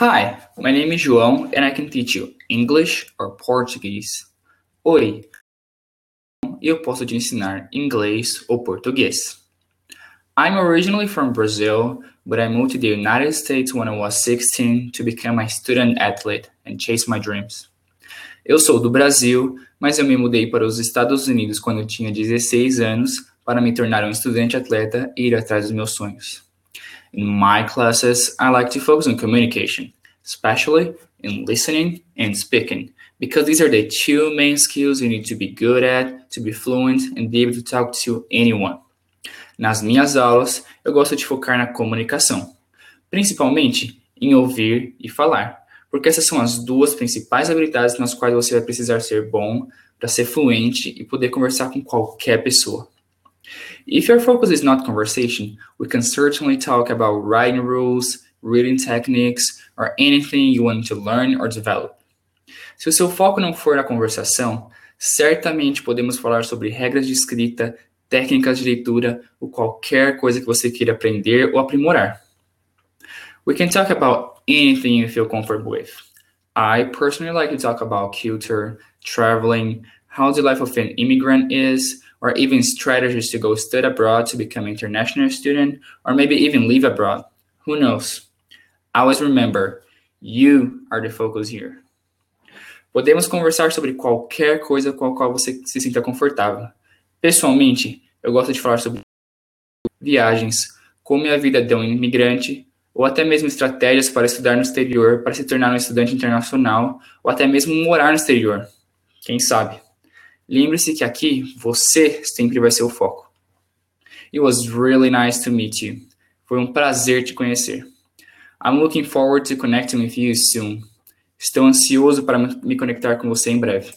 Hi, my name is João and I can teach you English or Portuguese. Oi, eu posso te ensinar inglês ou português. I'm originally from Brazil, but I moved to the United States when I was 16 to become a student athlete and chase my dreams. Eu sou do Brasil, mas eu me mudei para os Estados Unidos quando tinha 16 anos para me tornar um estudante atleta e ir atrás dos meus sonhos. In my classes, I like to focus on communication, especially in listening and speaking, because these are the two main skills you need to be good at, to be fluent, and be able to talk to anyone. Nas minhas aulas, eu gosto de focar na comunicação, principalmente em ouvir e falar, porque essas são as duas principais habilidades nas quais você vai precisar ser bom para ser fluente e poder conversar com qualquer pessoa. If your focus is not conversation, we can certainly talk about writing rules, reading techniques, or anything you want to learn or develop. Se o seu foco não for na conversação, certamente podemos falar sobre regras de escrita, técnicas de leitura ou qualquer coisa que você queira aprender ou aprimorar. We can talk about anything you feel comfortable with. I personally like to talk about culture, traveling, how the life of an immigrant is, or even strategies to go study abroad to become an international student, or maybe even live abroad. Who knows? Always remember, you are the focus here. Podemos conversar sobre qualquer coisa com a qual você se sinta confortável. Pessoalmente, eu gosto de falar sobre viagens, como é a vida de um imigrante, ou até mesmo estratégias para estudar no exterior, para se tornar um estudante internacional, ou até mesmo morar no exterior. Quem sabe? Lembre-se que aqui você sempre vai ser o foco. It was really nice to meet you. Foi um prazer te conhecer. I'm looking forward to connecting with you soon. Estou ansioso para me conectar com você em breve.